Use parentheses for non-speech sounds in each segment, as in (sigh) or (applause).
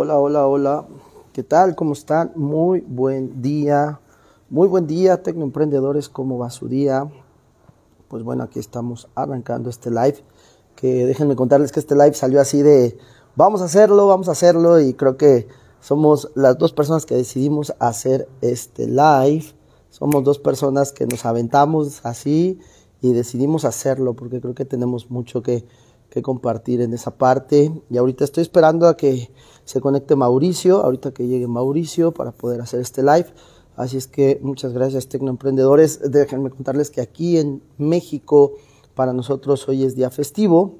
Hola, hola, hola. ¿Qué tal? ¿Cómo están? Muy buen día. Muy buen día, tecnoemprendedores. ¿Cómo va su día? Pues bueno, aquí estamos arrancando este live. Que déjenme contarles que este live salió así de vamos a hacerlo, vamos a hacerlo. Y creo que somos las dos personas que decidimos hacer este live. Somos dos personas que nos aventamos así y decidimos hacerlo porque creo que tenemos mucho que, que compartir en esa parte. Y ahorita estoy esperando a que se conecte Mauricio, ahorita que llegue Mauricio para poder hacer este live. Así es que muchas gracias tecnoemprendedores. Déjenme contarles que aquí en México para nosotros hoy es día festivo.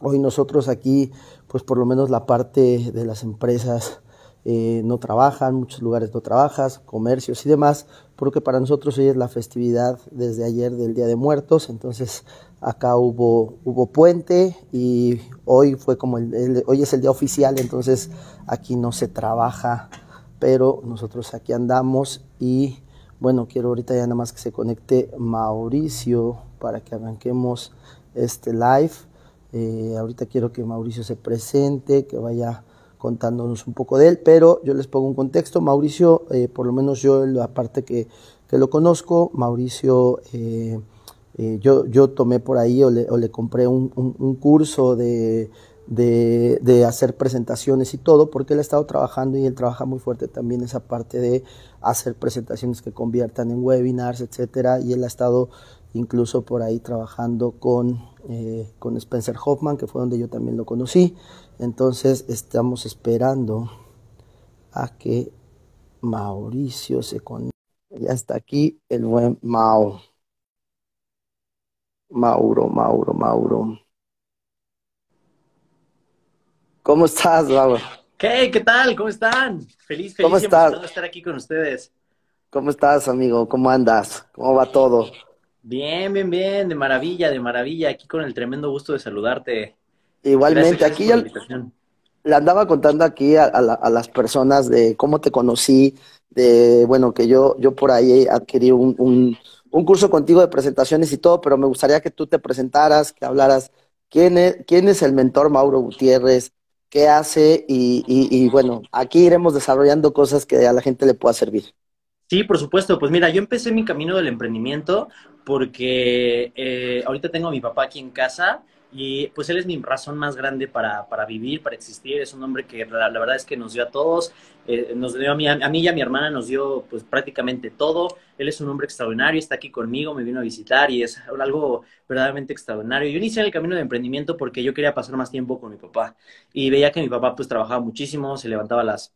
Hoy nosotros aquí, pues por lo menos la parte de las empresas eh, no trabajan, muchos lugares no trabajas, comercios y demás, porque para nosotros hoy es la festividad desde ayer del Día de Muertos, entonces acá hubo, hubo puente y hoy fue como el, hoy es el día oficial, entonces aquí no se trabaja, pero nosotros aquí andamos y bueno, quiero ahorita ya nada más que se conecte Mauricio para que arranquemos este live. Eh, ahorita quiero que Mauricio se presente, que vaya contándonos un poco de él, pero yo les pongo un contexto. Mauricio, eh, por lo menos yo, la parte que, que lo conozco, Mauricio, eh, eh, yo, yo tomé por ahí o le, compré un curso de, de, de, hacer presentaciones y todo, porque él ha estado trabajando y él trabaja muy fuerte también esa parte de hacer presentaciones que conviertan en webinars, etcétera, y él ha estado incluso por ahí trabajando con, eh, con Spencer Hoffman, que fue donde yo también lo conocí. Entonces estamos esperando a que Mauricio se conecte. Ya está aquí el buen Mau. Mauro, Mauro, Mauro. ¿Cómo estás, Mauro? Hey, ¿qué tal? ¿Cómo están? Feliz, feliz ¿Cómo estás? de estar aquí con ustedes. ¿Cómo estás, amigo? ¿Cómo andas? ¿Cómo va todo? Bien, bien, bien, de maravilla, de maravilla. Aquí con el tremendo gusto de saludarte. Igualmente, Gracias, aquí gracias ya le andaba contando aquí a, a la- a las personas de cómo te conocí, de, bueno, que yo, yo por ahí adquirí un, un, un curso contigo de presentaciones y todo, pero me gustaría que tú te presentaras, que hablaras quién es, quién es el mentor Mauro Gutiérrez, qué hace y, y, y bueno, aquí iremos desarrollando cosas que a la gente le pueda servir. Sí, por supuesto. Pues mira, yo empecé mi camino del emprendimiento porque eh, ahorita tengo a mi papá aquí en casa y pues él es mi razón más grande para, para vivir, para existir. Es un hombre que la, verdad es que nos dio a todos, eh, nos dio a mí, a mí y a mi hermana nos dio pues prácticamente todo. Él es un hombre extraordinario, está aquí conmigo, me vino a visitar y es algo verdaderamente extraordinario. Yo inicié el camino de emprendimiento porque yo quería pasar más tiempo con mi papá y veía que mi papá pues trabajaba muchísimo, se levantaba las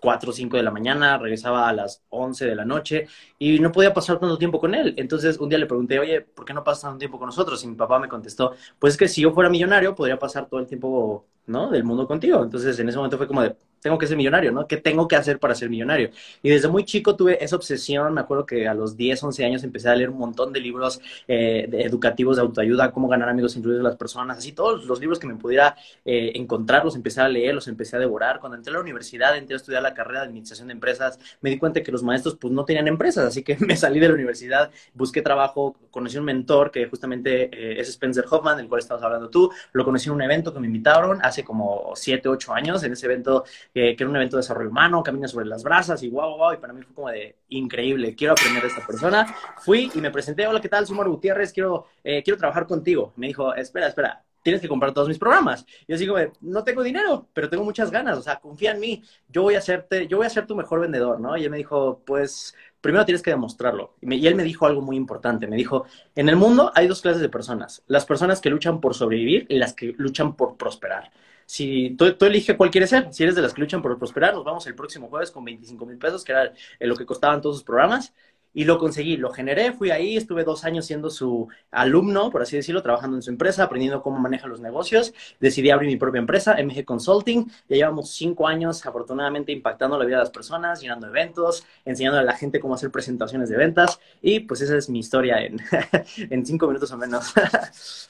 4 o 5 de la mañana, regresaba a las 11 de la noche y no podía pasar tanto tiempo con él. Entonces un día le pregunté, oye, ¿por qué no pasas tanto tiempo con nosotros? Y mi papá me contestó, pues es que si yo fuera millonario podría pasar todo el tiempo, ¿no? Del mundo contigo. Entonces en ese momento fue como de, tengo que ser millonario, ¿no? ¿Qué tengo que hacer para ser millonario? Y desde muy chico tuve esa obsesión, me acuerdo que a los 10, 11 años empecé a leer un montón de libros eh, educativos de autoayuda, cómo ganar amigos, influir en las personas, así todos los libros que me pudiera eh, encontrar, los empecé a leer, los empecé a devorar. Cuando entré a la universidad, entré a estudiar la carrera de administración de empresas, me di cuenta que los maestros pues no tenían empresas, así que (laughs) me salí de la universidad, busqué trabajo, conocí un mentor que justamente eh, es Spencer Hoffman, del cual estabas hablando tú, lo conocí en un evento que me invitaron hace como 7, 8 años, en ese evento eh, que era un evento de desarrollo humano, camina sobre las brasas y wow, wow, y para mí fue como de increíble, quiero aprender de esta persona. Fui y me presenté, hola, ¿qué tal? Soy Mauro Gutiérrez, quiero, eh, quiero trabajar contigo. Me dijo, espera, espera, tienes que comprar todos mis programas. Y yo digo, no tengo dinero, pero tengo muchas ganas, o sea, confía en mí, yo voy a hacerte, yo voy a ser tu mejor vendedor, ¿no? Y él me dijo, pues, primero tienes que demostrarlo. Y, me, y, él me dijo algo muy importante, me dijo, en el mundo hay dos clases de personas, las personas que luchan por sobrevivir y las que luchan por prosperar. Si tú, tú eliges cuál quieres ser, si eres de las que luchan por prosperar, nos vamos el próximo jueves con 25 mil pesos, que era lo que costaban todos sus programas. Y lo conseguí, lo generé, fui ahí, estuve dos años siendo su alumno, por así decirlo, trabajando en su empresa, aprendiendo cómo maneja los negocios. Decidí abrir mi propia empresa, MG Consulting. Ya llevamos cinco años, afortunadamente, impactando la vida de las personas, llenando eventos, enseñando a la gente cómo hacer presentaciones de ventas. Y pues esa es mi historia en, (laughs) en cinco minutos o menos.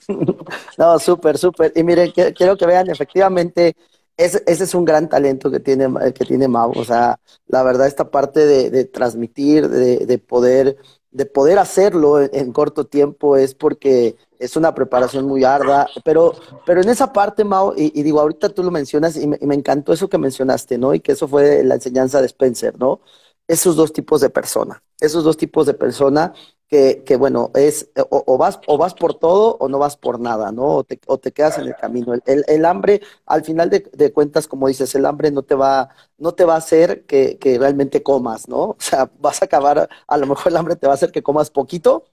(laughs) no, súper, súper. Y miren, quiero que vean, efectivamente, ese, ese, es un gran talento que tiene, que tiene Mau. O sea, la verdad, esta parte de, transmitir, de, de, poder, de poder hacerlo en, corto tiempo es porque es una preparación muy ardua, pero, pero en esa parte, Mao, y, digo, ahorita tú lo mencionas y me, y me, encantó eso que mencionaste, ¿no? Y que eso fue la enseñanza de Spencer, ¿no? Esos dos tipos de persona, esos dos tipos de persona que, bueno, es o, vas, o vas por todo o no vas por nada, ¿no? O te, o te quedas en el camino. El, el, hambre, al final de, de, cuentas, como dices, el hambre no te va, no te va a hacer que, realmente comas, ¿no? O sea, (laughs) vas a acabar, a lo mejor el hambre te va a hacer que comas poquito,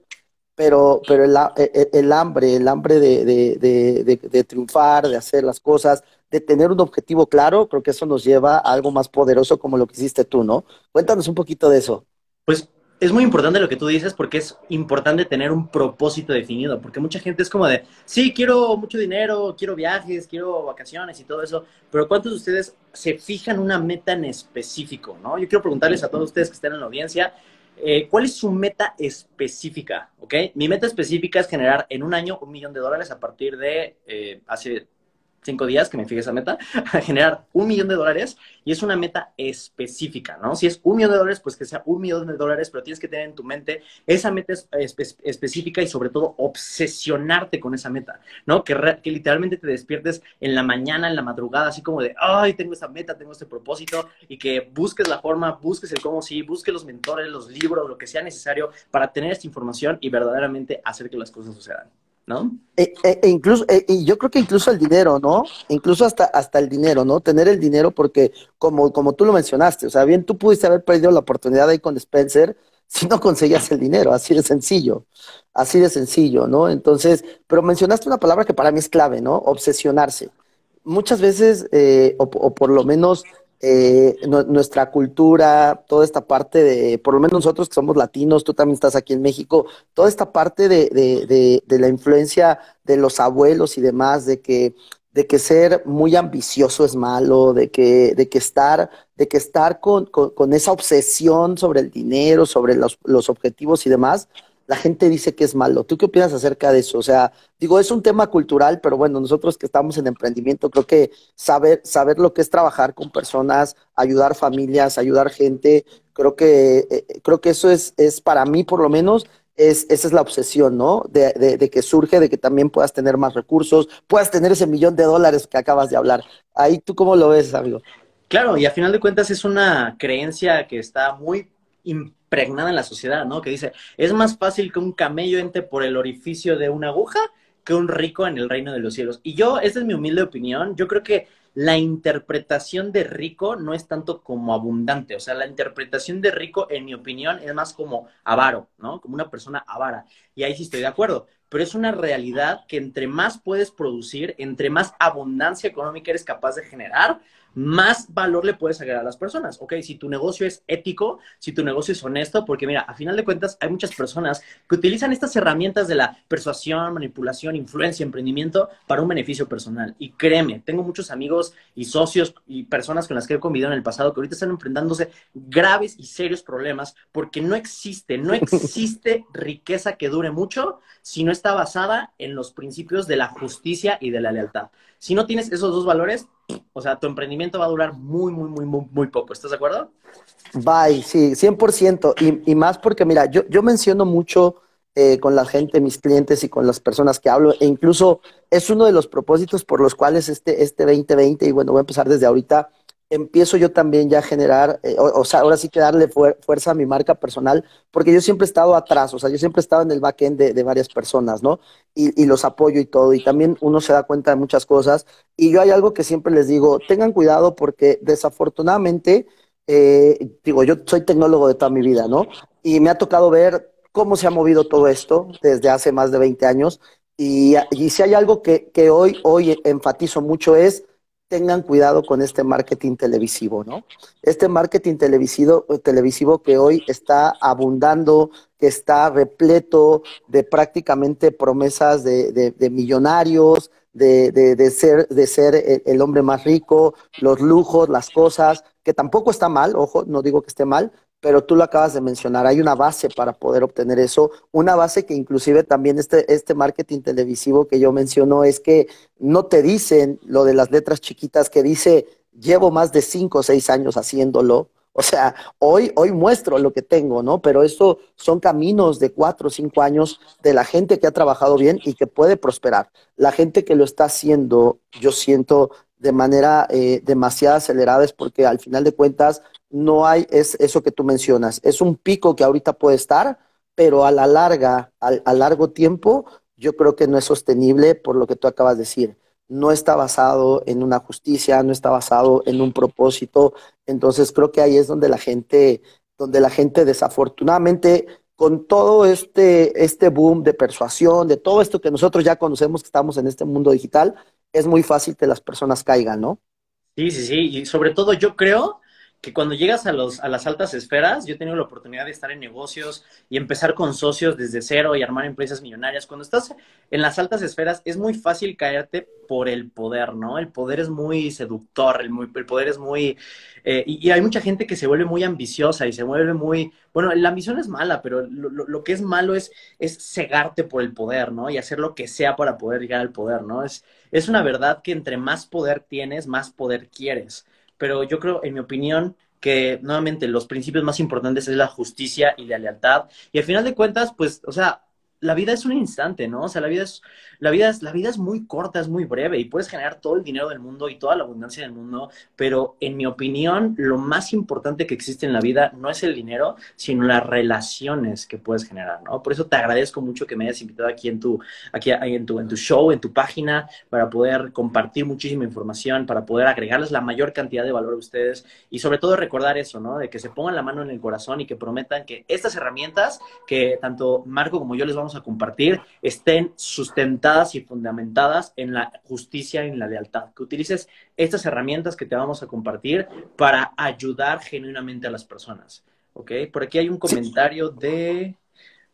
pero, pero el, e, e, el, hambre, el hambre de, de, de, triunfar, de hacer las cosas, de tener un objetivo claro, creo que eso nos lleva a algo más poderoso como lo que hiciste tú, ¿no? Cuéntanos un poquito de eso. Pues es muy importante lo que tú dices porque es importante tener un propósito definido, porque mucha gente es como de, sí, quiero mucho dinero, quiero viajes, quiero vacaciones y todo eso, pero ¿cuántos de ustedes se fijan una meta en específico, no? Yo quiero preguntarles a todos ustedes que estén en la audiencia, eh, ¿Cuál es su meta específica? ¿Ok? Mi meta específica es generar en un año un millón de dólares a partir de eh, hace cinco días que me fije esa meta, (laughs) a generar un millón de dólares y es una meta específica, ¿no? Si es un millón de dólares, pues que sea un millón de dólares, pero tienes que tener en tu mente esa meta espe específica y sobre todo obsesionarte con esa meta, ¿no? Que, que literalmente te despiertes en la mañana, en la madrugada, así como de, ay, tengo esta meta, tengo este propósito y que busques la forma, busques el cómo sí, busques los mentores, los libros, lo que sea necesario para tener esta información y verdaderamente hacer que las cosas sucedan. ¿No? E, e, e incluso, e, y yo creo que incluso el dinero, ¿no? Incluso hasta, hasta el dinero, ¿no? Tener el dinero porque, como, como tú lo mencionaste, o sea, bien tú pudiste haber perdido la oportunidad ahí con Spencer (laughs) si no conseguías el dinero, así de sencillo, así de sencillo, ¿no? Entonces, pero mencionaste una palabra que para mí es clave, ¿no? Obsesionarse. Muchas veces, eh, o, o por lo menos eh, nuestra cultura, toda esta parte de, por lo menos nosotros que somos latinos, tú también estás aquí en México, toda esta parte de, de, de, la influencia de los abuelos y demás, de que, de que ser muy ambicioso es malo, de que, de que estar, de que estar con, con, con esa obsesión sobre el dinero, sobre los, los objetivos y demás, la gente dice que es malo. ¿Tú qué opinas acerca de eso? O sea, digo, es un tema cultural, pero bueno, nosotros que estamos en emprendimiento, creo que saber, saber lo que es trabajar con personas, ayudar familias, ayudar gente, creo que, eh, creo que eso es, es para mí por lo menos, es, esa es la obsesión, ¿no? De, de, de, que surge, de que también puedas tener más recursos, puedas tener ese millón de dólares que acabas de hablar. Ahí tú cómo lo ves, amigo. Claro, y a final de cuentas es una creencia que está muy impregnada en la sociedad, ¿no? Que dice, es más fácil que un camello entre por el orificio de una aguja que un rico en el reino de los cielos. Y yo, esta es mi humilde opinión, yo creo que la interpretación de rico no es tanto como abundante, o sea, la interpretación de rico, en mi opinión, es más como avaro, ¿no? Como una persona avara. Y ahí sí estoy de acuerdo, pero es una realidad que entre más puedes producir, entre más abundancia económica eres capaz de generar, más valor le puedes agregar a las personas. Ok, si tu negocio es ético, si tu negocio es honesto, porque mira, a final de cuentas hay muchas personas que utilizan estas herramientas de la persuasión, manipulación, influencia, emprendimiento para un beneficio personal. Y créeme, tengo muchos amigos y socios y personas con las que he convivido en el pasado que ahorita están enfrentándose graves y serios problemas porque no existe, no existe (laughs) riqueza que dure mucho si no está basada en los principios de la justicia y de la lealtad. Si no tienes esos dos valores, o sea, tu emprendimiento va a durar muy, muy, muy, muy, muy poco. ¿Estás de acuerdo? Bye, sí, 100%. Y, y más porque, mira, yo, yo menciono mucho eh, con la gente, mis clientes y con las personas que hablo, e incluso es uno de los propósitos por los cuales este, este 2020, y bueno, voy a empezar desde ahorita, empiezo yo también ya a generar, eh, o, sea, ahora sí que darle fuerza a mi marca personal, porque yo siempre he estado atrás, o sea, yo siempre he estado en el backend de, de varias personas, ¿no? Y, los apoyo y todo, y también uno se da cuenta de muchas cosas, y yo hay algo que siempre les digo, tengan cuidado porque desafortunadamente, eh, digo, yo soy tecnólogo de toda mi vida, ¿no? Y me ha tocado ver cómo se ha movido todo esto desde hace más de 20 años, y, y si hay algo que, que hoy, hoy enfatizo mucho es tengan cuidado con este marketing televisivo, ¿no? Este marketing televisivo, televisivo que hoy está abundando, que está repleto de prácticamente promesas de, de, de millonarios, de, de, ser, de ser el, el hombre más rico, los lujos, las cosas, que tampoco está mal, ojo, no digo que esté mal, pero tú lo acabas de mencionar, hay una base para poder obtener eso, una base que inclusive también este, este marketing televisivo que yo menciono es que no te dicen lo de las letras chiquitas que dice llevo más de cinco o seis años haciéndolo, O sea, hoy, hoy muestro lo que tengo, ¿no? Pero esto son caminos de cuatro o cinco años de la gente que ha trabajado bien y que puede prosperar. La gente que lo está haciendo, yo siento de manera eh, demasiado acelerada es porque al final de cuentas no hay es eso que tú mencionas. Es un pico que ahorita puede estar, pero a la larga, a largo tiempo, yo creo que no es sostenible por lo que tú acabas de decir no está basado en una justicia, no está basado en un propósito. Entonces creo que ahí es donde la gente, donde la gente desafortunadamente, con todo este, este boom de persuasión, de todo esto que nosotros ya conocemos que estamos en este mundo digital, es muy fácil que las personas caigan, ¿no? Sí, sí, sí. Y sobre todo yo creo que cuando llegas a, los, a las altas esferas, yo he tenido la oportunidad de estar en negocios y empezar con socios desde cero y armar empresas millonarias. Cuando estás en las altas esferas es muy fácil caerte por el poder, ¿no? El poder es muy seductor, el, muy, el poder es muy... Eh, y, hay mucha gente que se vuelve muy ambiciosa y se vuelve muy... Bueno, la ambición es mala, pero lo, lo, que es malo es, es cegarte por el poder, ¿no? Y hacer lo que sea para poder llegar al poder, ¿no? Es, es una verdad que entre más poder tienes, más poder quieres pero yo creo, en mi opinión, que nuevamente los principios más importantes es la justicia y la lealtad. Y al final de cuentas, pues, o sea, la vida es un instante, ¿no? O sea, la vida es, la vida es, la vida es muy corta, es muy breve y puedes generar todo el dinero del mundo y toda la abundancia del mundo, pero en mi opinión, lo más importante que existe en la vida no es el dinero, sino las relaciones que puedes generar, ¿no? Por eso te agradezco mucho que me hayas invitado aquí en tu, aquí en tu, en tu show, en tu página, para poder compartir muchísima información, para poder agregarles la mayor cantidad de valor a ustedes y sobre todo recordar eso, ¿no? De que se pongan la mano en el corazón y que prometan que estas herramientas que tanto Marco como yo les vamos a compartir estén sustentadas y fundamentadas en la justicia y en la lealtad. Que utilices estas herramientas que te vamos a compartir para ayudar genuinamente a las personas. ¿Ok? Por aquí hay un comentario de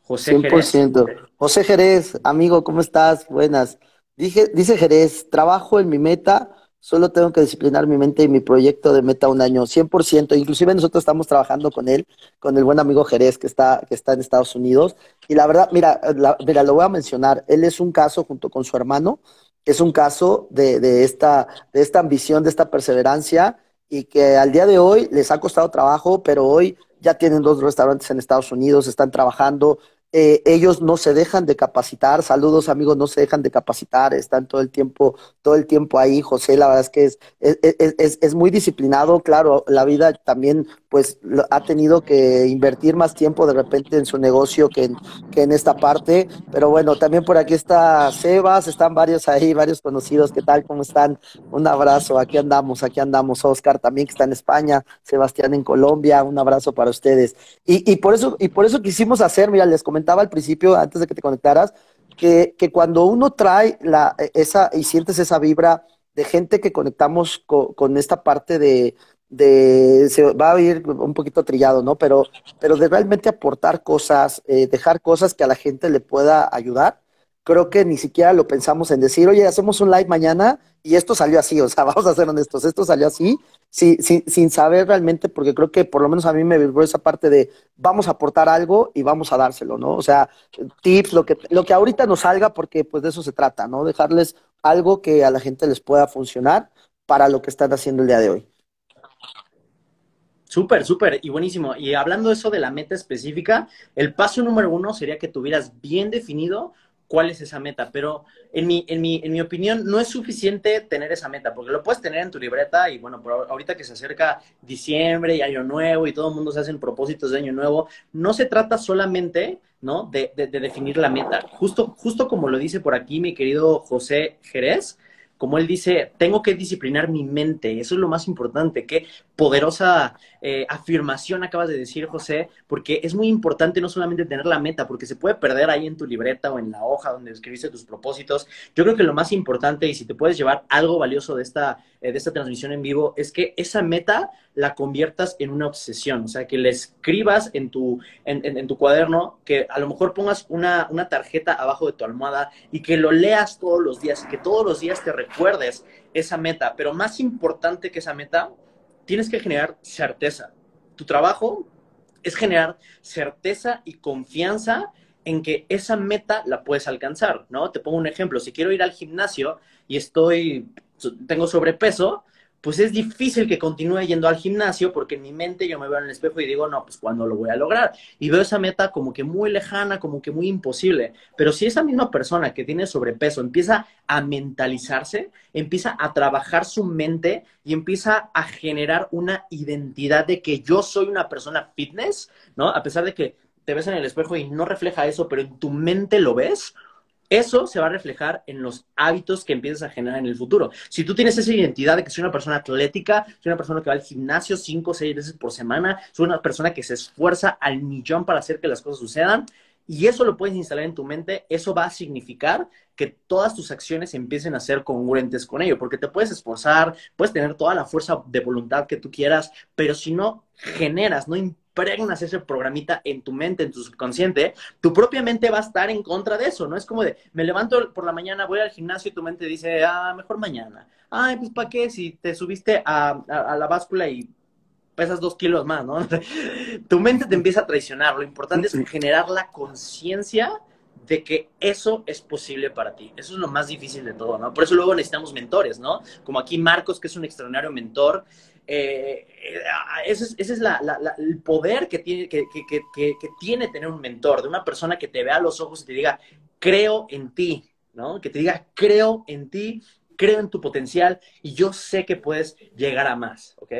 José 100%. Jerez. José Jerez, amigo, ¿cómo estás? Buenas. Dije, dice Jerez, trabajo en mi meta Solo tengo que disciplinar mi mente y mi proyecto de meta un año, 100%. Inclusive nosotros estamos trabajando con él, con el buen amigo Jerez que está, que está en Estados Unidos. Y la verdad, mira, mira, lo voy a mencionar. Él es un caso junto con su hermano, es un caso de, de, esta, de esta ambición, de esta perseverancia y que al día de hoy les ha costado trabajo, pero hoy ya tienen dos restaurantes en Estados Unidos, están trabajando, eh, ellos no se dejan de capacitar, saludos amigos, no se dejan de capacitar, están todo el tiempo, todo el tiempo ahí. José, la verdad es que es, es, es, es muy disciplinado, claro, la vida también pues ha tenido que invertir más tiempo de repente en su negocio que en, que en esta parte, pero bueno, también por aquí está Sebas, están varios ahí, varios conocidos, ¿qué tal? ¿Cómo están? Un abrazo, aquí andamos, aquí andamos, Oscar también que está en España, Sebastián en Colombia, un abrazo para ustedes. Y, y por eso, y por eso quisimos hacer, mira, les comentaba al principio, antes de que te conectaras, que, que cuando uno trae la, esa y sientes esa vibra de gente que conectamos con esta parte de, de, se va a ir un poquito trillado, ¿no? Pero, pero de realmente aportar cosas, eh, dejar cosas que a la gente le pueda ayudar. Creo que ni siquiera lo pensamos en decir, oye, hacemos un live mañana y esto salió así, (laughs) o sea, vamos a ser honestos, esto salió así, sin, sin saber realmente, porque creo que por lo menos a mí me vibró esa parte de vamos a aportar algo y vamos a dárselo, ¿no? O sea, tips, lo que, lo que ahorita nos salga, porque pues de eso se trata, ¿no? Dejarles algo que a la gente les pueda funcionar para lo que están haciendo el día de hoy. Súper, súper y buenísimo. Y hablando eso de la meta específica, el paso número uno sería que tuvieras bien definido cuál es esa meta. Pero en mi, en mi, en mi opinión, no es suficiente tener esa meta, porque lo puedes tener en tu libreta y bueno, por ahorita que se acerca diciembre y año nuevo y todo el mundo se hacen propósitos de año nuevo, no se trata solamente, ¿no? De, de, de definir la meta. Justo, justo como lo dice por aquí mi querido José Jerez, como él dice, tengo que disciplinar mi mente. Eso es lo más importante. Qué poderosa eh, afirmación acabas de decir, José, porque es muy importante no solamente tener la meta, porque se puede perder ahí en tu libreta o en la hoja donde escribiste tus propósitos. Yo creo que lo más importante, y si te puedes llevar algo valioso de esta, eh, de esta transmisión en vivo, es que esa meta la conviertas en una obsesión. O sea, que la escribas en tu, en, tu cuaderno, que a lo mejor pongas una, una tarjeta abajo de tu almohada y que lo leas todos los días, y que todos los días te recuerdes esa meta, pero más importante que esa meta, tienes que generar certeza. Tu trabajo es generar certeza y confianza en que esa meta la puedes alcanzar, ¿no? Te pongo un ejemplo, si quiero ir al gimnasio y estoy, tengo sobrepeso, pues es difícil que continúe yendo al gimnasio porque en mi mente yo me veo en el espejo y digo, no, pues cuando lo voy a lograr. Y veo esa meta como que muy lejana, como que muy imposible. Pero si esa misma persona que tiene sobrepeso empieza a mentalizarse, empieza a trabajar su mente y empieza a generar una identidad de que yo soy una persona fitness, ¿no? A pesar de que te ves en el espejo y no refleja eso, pero en tu mente lo ves, eso se va a reflejar en los hábitos que empiezas a generar en el futuro. Si tú tienes esa identidad de que soy una persona atlética, soy una persona que va al gimnasio cinco o seis veces por semana, soy una persona que se esfuerza al millón para hacer que las cosas sucedan, y eso lo puedes instalar en tu mente, eso va a significar que todas tus acciones empiecen a ser congruentes con ello, porque te puedes esforzar, puedes tener toda la fuerza de voluntad que tú quieras, pero si no generas, no impregnas ese programita en tu mente, en tu subconsciente, tu propia mente va a estar en contra de eso, ¿no? Es como de, me levanto por la mañana, voy al gimnasio y tu mente dice, ah, mejor mañana. Ay, pues ¿para qué? Si te subiste a, la báscula y pesas dos kilos más, ¿no? (laughs) tu mente te empieza a traicionar. Lo importante es generar la conciencia de que eso es posible para ti. Eso es lo más difícil de todo, ¿no? Por eso luego necesitamos mentores, ¿no? Como aquí Marcos, que es un extraordinario mentor, eh, ese es, ese es el poder que tiene, que, tiene tener un mentor, de una persona que te vea a los ojos y te diga, creo en ti, ¿no? Que te diga, creo en ti, creo en tu potencial y yo sé que puedes llegar a más, ¿ok?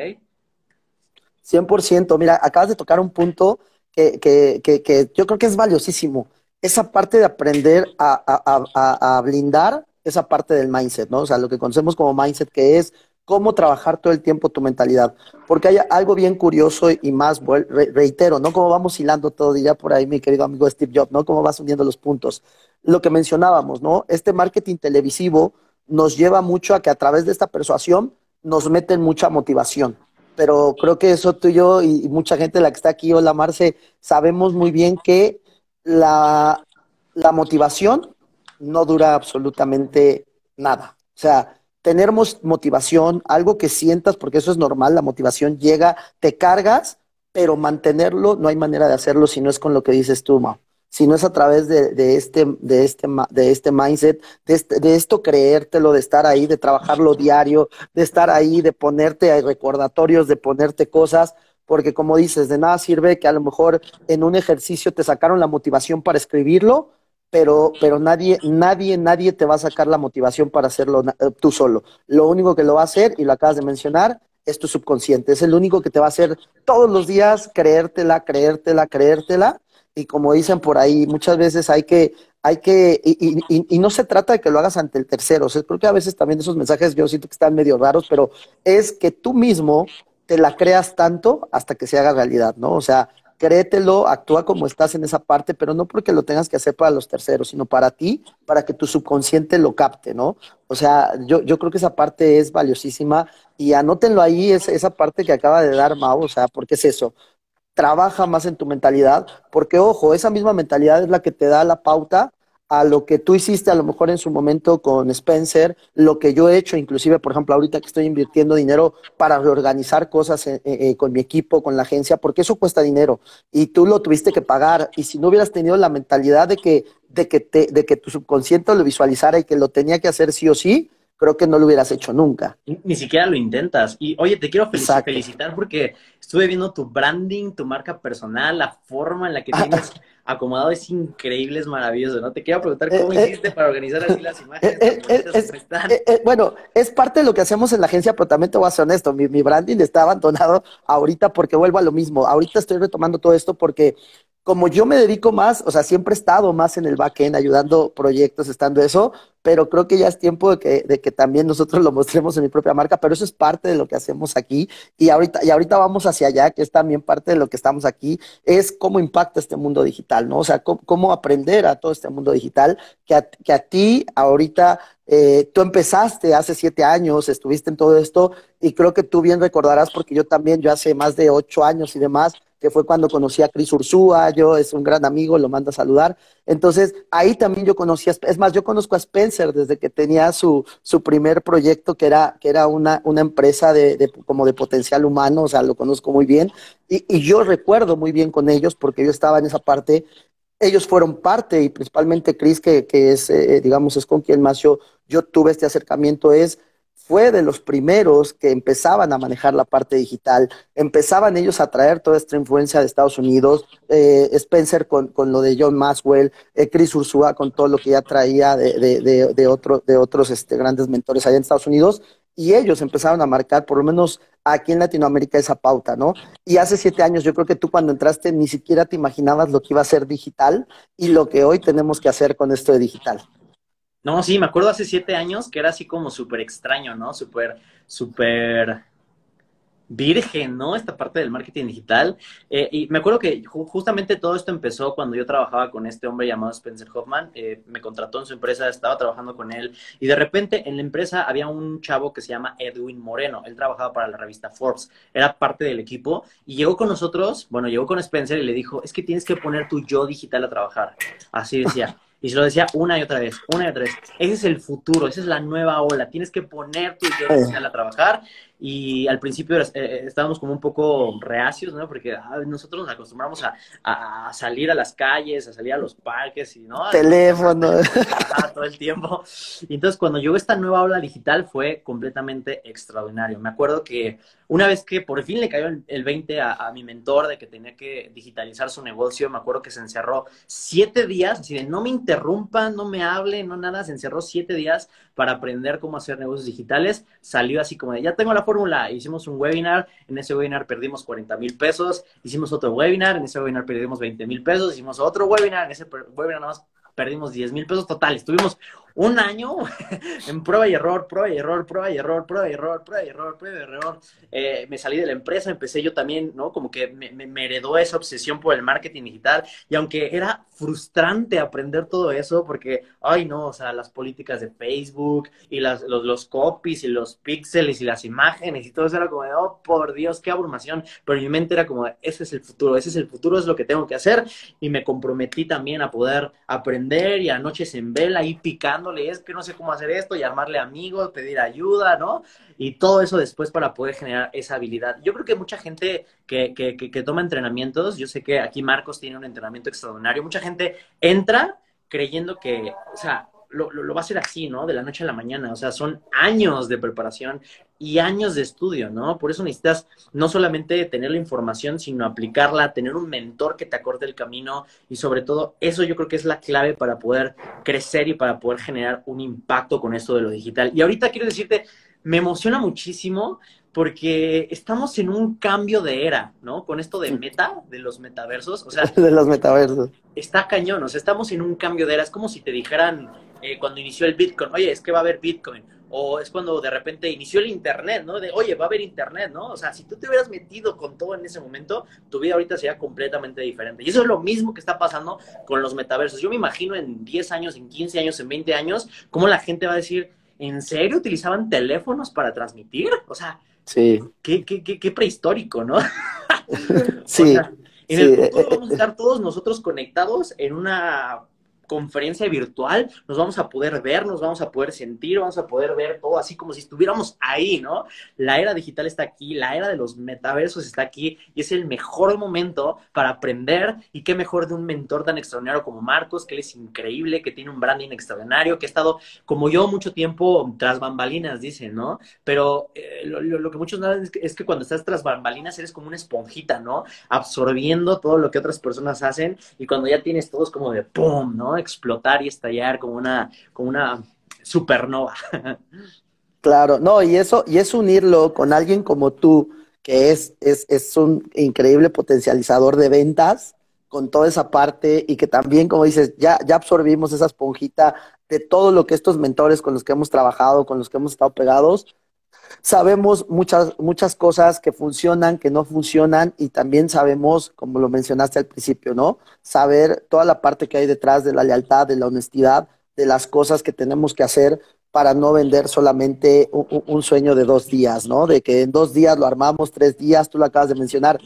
100%. Mira, acabas de tocar un punto que, que yo creo que es valiosísimo. Esa parte de aprender a, a blindar esa parte del mindset, ¿no? O sea, lo que conocemos como mindset, que es cómo trabajar todo el tiempo tu mentalidad. Porque hay algo bien curioso y más, reitero, ¿no? Cómo vamos hilando todo, día por ahí mi querido amigo Steve Jobs, ¿no? Cómo vas uniendo los puntos. Lo que mencionábamos, ¿no? Este marketing televisivo nos lleva mucho a que a través de esta persuasión nos meten mucha motivación. Pero creo que eso tú y yo y, mucha gente la que está aquí, hola Marce, sabemos muy bien que la, la motivación no dura absolutamente nada. O sea, tener motivación, algo que sientas, porque eso es normal, la motivación llega, te cargas, pero mantenerlo no hay manera de hacerlo si no es con lo que dices tú, Mau. Si no es a través de, este, de, este, de este mindset, de, este, de esto creértelo, de estar ahí, de trabajarlo diario, de estar ahí, de ponerte recordatorios, de ponerte cosas, porque como dices, de nada sirve que a lo mejor en un ejercicio te sacaron la motivación para escribirlo, pero, pero nadie, nadie, nadie te va a sacar la motivación para hacerlo eh, tú solo. Lo único que lo va a hacer, y lo acabas de mencionar, es tu subconsciente. Es el único que te va a hacer todos los días creértela, creértela, creértela. Y como dicen por ahí, muchas veces hay que, hay que, y, no se trata de que lo hagas ante el tercero. O sea, creo que a veces también esos mensajes yo siento que están medio raros, pero es que tú mismo te la creas tanto hasta que se haga realidad, ¿no? O sea, créetelo, actúa como estás en esa parte, pero no porque lo tengas que hacer para los terceros, sino para ti, para que tu subconsciente lo capte, ¿no? O sea, yo, yo creo que esa parte es valiosísima y anótenlo ahí, es, esa parte que acaba de dar Mau, o sea, porque es eso. Trabaja más en tu mentalidad, porque ojo, esa misma mentalidad es la que te da la pauta a lo que tú hiciste a lo mejor en su momento con Spencer, lo que yo he hecho, inclusive, por ejemplo, ahorita que estoy invirtiendo dinero para reorganizar cosas eh, eh, eh, con mi equipo, con la agencia, porque eso cuesta dinero y tú lo tuviste que pagar. Y si no hubieras tenido la mentalidad de que, de que, te, de que tu subconsciente lo visualizara y que lo tenía que hacer sí o sí, creo que no lo hubieras hecho nunca. Ni, siquiera lo intentas. Y oye, te quiero felicitar porque estuve viendo tu branding, tu marca personal, la forma en la que tienes (laughs) acomodado es increíble, es maravilloso, ¿no? Te quiero preguntar cómo eh, eh, hiciste para organizar así las imágenes. Eh, bueno, es parte de lo que hacemos en la agencia, pero también te voy a ser honesto, mi, mi branding está abandonado ahorita porque vuelvo a lo mismo. Ahorita estoy retomando todo esto porque como yo me dedico más, o sea, siempre he estado más en el backend ayudando proyectos, estando eso, pero creo que ya es tiempo de que, de que también nosotros (laughs) lo mostremos en mi propia marca, pero eso es parte de lo que hacemos aquí y ahorita, y ahorita vamos hacia allá, que es también parte de lo que estamos aquí, es cómo impacta este mundo digital, ¿no? O sea, cómo, aprender a todo este mundo digital, que a, que a ti ahorita, eh, tú empezaste hace siete años, estuviste en todo esto y creo que tú bien recordarás, porque yo también, yo hace más de ocho años y demás, que fue cuando conocí a Cris Ursúa, yo es un gran amigo, lo mando a saludar. Entonces, ahí también yo conocí a, es más, yo conozco a Spencer desde que tenía su, su primer proyecto, que era, que era una, una empresa de, como de potencial humano, o sea, lo conozco muy bien. Y, y yo recuerdo muy bien con ellos porque yo estaba en esa parte ellos fueron parte y principalmente Chris, que, que es, eh, digamos, es con quien más yo, yo tuve este acercamiento, es fue de los primeros que empezaban a manejar la parte digital, empezaban ellos a traer toda esta influencia de Estados Unidos, eh, Spencer con, con, lo de John Maxwell, eh, Chris Ursula con todo lo que ya traía de, de, de, de otros este, grandes mentores allá en Estados Unidos, y ellos empezaron a marcar, por lo menos aquí en Latinoamérica, esa pauta, ¿no? Y hace siete años yo creo que tú cuando entraste ni siquiera te imaginabas lo que iba a ser digital y lo que hoy tenemos que hacer con esto de digital. No, sí, me acuerdo hace siete años que era así como súper extraño, ¿no? Súper, súper virgen, ¿no? Esta parte del marketing digital. Eh, y me acuerdo que justamente todo esto empezó cuando yo trabajaba con este hombre llamado Spencer Hoffman. Eh, me contrató en su empresa, estaba trabajando con él. Y de repente en la empresa había un chavo que se llama Edwin Moreno. Él trabajaba para la revista Forbes. Era parte del equipo. Y llegó con nosotros, bueno, llegó con Spencer y le dijo, es que tienes que poner tu yo digital a trabajar. Así decía. Y se lo decía una y otra vez, una y otra vez. Ese es el futuro, esa es la nueva ola. Tienes que poner tu digital a trabajar y al principio eh, eh, estábamos como un poco reacios, ¿no? Porque nosotros nos acostumbramos a, a, salir a las calles, a salir a los parques y, ¿no? Teléfono. (laughs) Todo el tiempo. Y entonces cuando llegó esta nueva ola digital fue completamente extraordinario. Me acuerdo que una vez que por fin le cayó el 20 a, a mi mentor de que tenía que digitalizar su negocio, me acuerdo que se encerró siete días, así de no me interrumpan, no me hablen, no nada, se encerró siete días para aprender cómo hacer negocios digitales. Salió así como de, ya tengo la fórmula. Hicimos un webinar, en ese webinar perdimos 40 mil pesos. Hicimos otro webinar, en ese webinar perdimos 20 mil pesos. Hicimos otro webinar, en ese webinar nada más perdimos 10 mil pesos totales. Tuvimos un año (laughs) en prueba y error, prueba y error, prueba y error, prueba y error, prueba y error, prueba y error. Eh, me salí de la empresa, empecé yo también, ¿no? Como que me, me, heredó esa obsesión por el marketing digital. Y aunque era frustrante aprender todo eso, porque, ay, no, o sea, las políticas de Facebook y las, los, los copies y los píxeles y las imágenes y todo eso era como de, oh, por Dios, qué abrumación. Pero en mi mente era como, ese es el futuro, ese es el futuro, es lo que tengo que hacer. Y me comprometí también a poder aprender y a noches en vela, y picando es que no sé cómo hacer esto, llamarle amigos, pedir ayuda, ¿no? Y todo eso después para poder generar esa habilidad. Yo creo que mucha gente que, que, que, toma entrenamientos, yo sé que aquí Marcos tiene un entrenamiento extraordinario, mucha gente entra creyendo que, o sea, lo, lo, va a hacer así, ¿no? De la noche a la mañana. O sea, son años de preparación y años de estudio, ¿no? Por eso necesitas no solamente tener la información, sino aplicarla, tener un mentor que te acorde el camino y sobre todo eso yo creo que es la clave para poder crecer y para poder generar un impacto con esto de lo digital. Y ahorita quiero decirte, me emociona muchísimo porque estamos en un cambio de era, ¿no? Con esto de meta, de los metaversos, o sea... (laughs) de los metaversos. Está cañón, o sea, estamos en un cambio de era, es como si te dijeran eh, cuando inició el Bitcoin, oye, es que va a haber Bitcoin, o es cuando de repente inició el Internet, ¿no? De, oye, va a haber Internet, ¿no? O sea, si tú te hubieras metido con todo en ese momento, tu vida ahorita sería completamente diferente. Y eso es lo mismo que está pasando con los metaversos. Yo me imagino en 10 años, en 15 años, en 20 años, cómo la gente va a decir, ¿en serio utilizaban teléfonos para transmitir? O sea, sí. qué, qué, qué, prehistórico, ¿no? (laughs) sí. en el futuro vamos a estar todos nosotros conectados en una conferencia virtual, nos vamos a poder ver, nos vamos a poder sentir, vamos a poder ver todo así como si estuviéramos ahí, ¿no? La era digital está aquí, la era de los metaversos está aquí y es el mejor momento para aprender y qué mejor de un mentor tan extraordinario como Marcos, que él es increíble, que tiene un branding extraordinario, que ha estado como yo mucho tiempo tras bambalinas, dicen, ¿no? Pero eh, lo, que muchos no es que, es que cuando estás tras bambalinas eres como una esponjita, ¿no? Absorbiendo todo lo que otras personas hacen y cuando ya tienes todos como de ¡pum! ¿no? Explotar y estallar como una, como una supernova. Claro, no, y eso, y es unirlo con alguien como tú, que es, es, es un increíble potencializador de ventas, con toda esa parte, y que también, como dices, ya, ya absorbimos esa esponjita de todo lo que estos mentores con los que hemos trabajado, con los que hemos estado pegados, sabemos muchas, muchas cosas que funcionan, que no funcionan y también sabemos, como lo mencionaste al principio, ¿no? Saber toda la parte que hay detrás de la lealtad, de la honestidad, de las cosas que tenemos que hacer para no vender solamente un, sueño de dos días, ¿no? De que en dos días lo armamos, tres días, tú lo acabas de mencionar,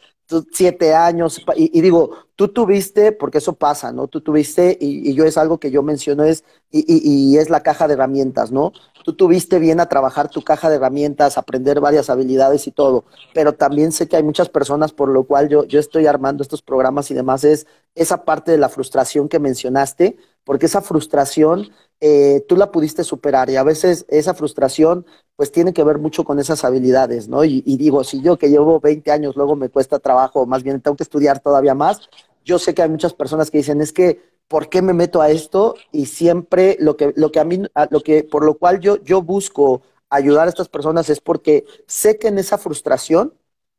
siete años, y, digo, tú tuviste, porque eso pasa, ¿no? Tú tuviste, y, yo es algo que yo menciono, es, y, y, es la caja de herramientas, ¿no? Tú tuviste bien a trabajar tu caja de herramientas, aprender varias habilidades y todo, pero también sé que hay muchas personas por lo cual yo, yo estoy armando estos programas y demás, es esa parte de la frustración que mencionaste, porque esa frustración eh, tú la pudiste superar y a veces esa frustración pues tiene que ver mucho con esas habilidades, ¿no? Y, y, digo, si yo que llevo 20 años luego me cuesta trabajo, más bien tengo que estudiar todavía más, yo sé que hay muchas personas que dicen, es que, ¿por qué me meto a esto? Y siempre lo que, lo que a mí, lo que, por lo cual yo, yo busco ayudar a estas personas es porque sé que en esa frustración